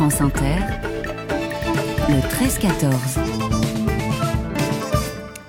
France Inter, le 13-14.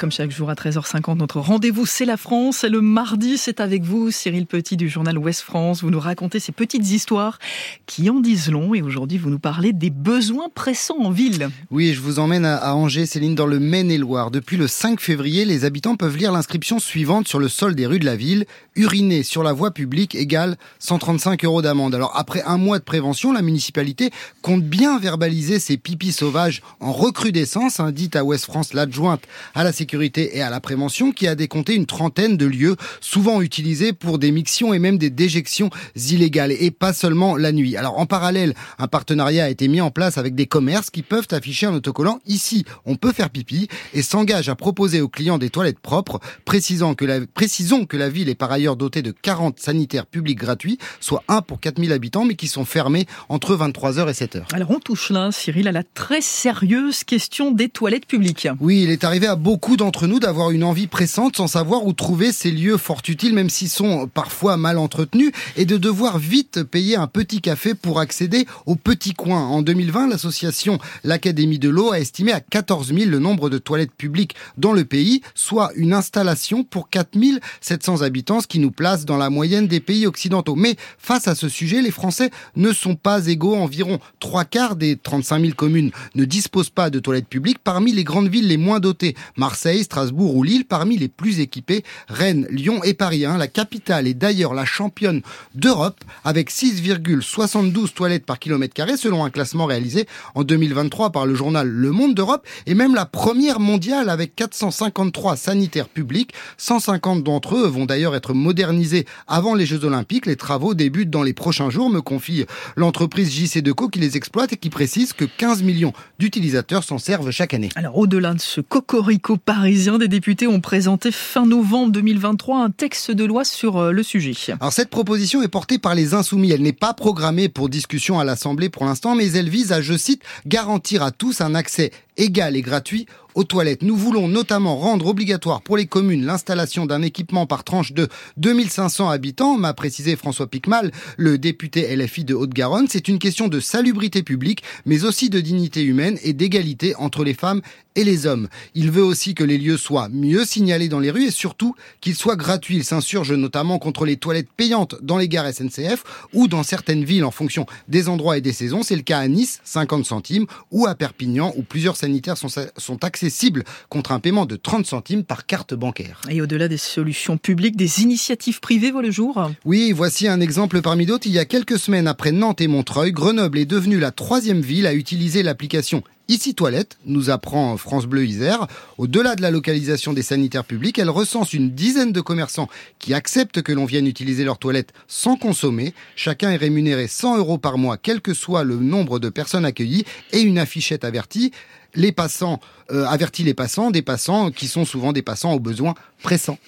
Comme chaque jour à 13h50, notre rendez-vous c'est la France. Et le mardi, c'est avec vous, Cyril Petit du journal Ouest France. Vous nous racontez ces petites histoires qui en disent long. Et aujourd'hui, vous nous parlez des besoins pressants en ville. Oui, je vous emmène à Angers, Céline, dans le Maine-et-Loire. Depuis le 5 février, les habitants peuvent lire l'inscription suivante sur le sol des rues de la ville. Uriner sur la voie publique égale 135 euros d'amende. Alors après un mois de prévention, la municipalité compte bien verbaliser ces pipis sauvages en recrudescence, hein, dit à Ouest France l'adjointe à la sécurité et à la prévention qui a décompté une trentaine de lieux souvent utilisés pour des mictions et même des déjections illégales et pas seulement la nuit. Alors en parallèle, un partenariat a été mis en place avec des commerces qui peuvent afficher un autocollant ici, on peut faire pipi et s'engage à proposer aux clients des toilettes propres, précisant que la, précisons que la ville est par ailleurs dotée de 40 sanitaires publics gratuits, soit 1 pour 4000 habitants mais qui sont fermés entre 23h et 7h. Alors on touche là, Cyril, à la très sérieuse question des toilettes publiques. Oui, il est arrivé à beaucoup d'entre nous d'avoir une envie pressante sans savoir où trouver ces lieux fort utiles, même s'ils sont parfois mal entretenus, et de devoir vite payer un petit café pour accéder au petit coin. En 2020, l'association L'Académie de l'eau a estimé à 14 000 le nombre de toilettes publiques dans le pays, soit une installation pour 4 700 habitants, ce qui nous place dans la moyenne des pays occidentaux. Mais face à ce sujet, les Français ne sont pas égaux. Environ trois quarts des 35 000 communes ne disposent pas de toilettes publiques parmi les grandes villes les moins dotées. Marseille, Strasbourg ou Lille parmi les plus équipés. Rennes, Lyon et Paris. Hein. La capitale est d'ailleurs la championne d'Europe avec 6,72 toilettes par kilomètre carré selon un classement réalisé en 2023 par le journal Le Monde d'Europe et même la première mondiale avec 453 sanitaires publics. 150 d'entre eux vont d'ailleurs être modernisés avant les Jeux Olympiques. Les travaux débutent dans les prochains jours, me confie l'entreprise JC Deco qui les exploite et qui précise que 15 millions d'utilisateurs s'en servent chaque année. Alors au-delà de ce cocorico parisiens, des députés ont présenté fin novembre 2023 un texte de loi sur euh, le sujet. Alors cette proposition est portée par les Insoumis. Elle n'est pas programmée pour discussion à l'Assemblée pour l'instant, mais elle vise à, je cite, garantir à tous un accès égal et gratuit aux toilettes. Nous voulons notamment rendre obligatoire pour les communes l'installation d'un équipement par tranche de 2500 habitants, m'a précisé François Picmal, le député LFI de Haute-Garonne. C'est une question de salubrité publique, mais aussi de dignité humaine et d'égalité entre les femmes et les hommes. Il veut aussi que les lieux soient mieux signalés dans les rues et surtout qu'ils soient gratuits. Il s'insurge notamment contre les toilettes payantes dans les gares SNCF ou dans certaines villes en fonction des endroits et des saisons. C'est le cas à Nice, 50 centimes, ou à Perpignan, où plusieurs sanitaires sont, sont accessibles contre un paiement de 30 centimes par carte bancaire. Et au-delà des solutions publiques, des initiatives privées voient le jour Oui, voici un exemple parmi d'autres. Il y a quelques semaines après Nantes et Montreuil, Grenoble est devenue la troisième ville à utiliser l'application Ici Toilette, nous apprend France Bleu Isère. Au-delà de la localisation des sanitaires publics, elle recense une dizaine de commerçants qui acceptent que l'on vienne utiliser leurs toilettes sans consommer. Chacun est rémunéré 100 euros par mois, quel que soit le nombre de personnes accueillies, et une affichette avertie. Les passants, euh, avertit les passants, des passants qui sont souvent des passants aux besoins pressants.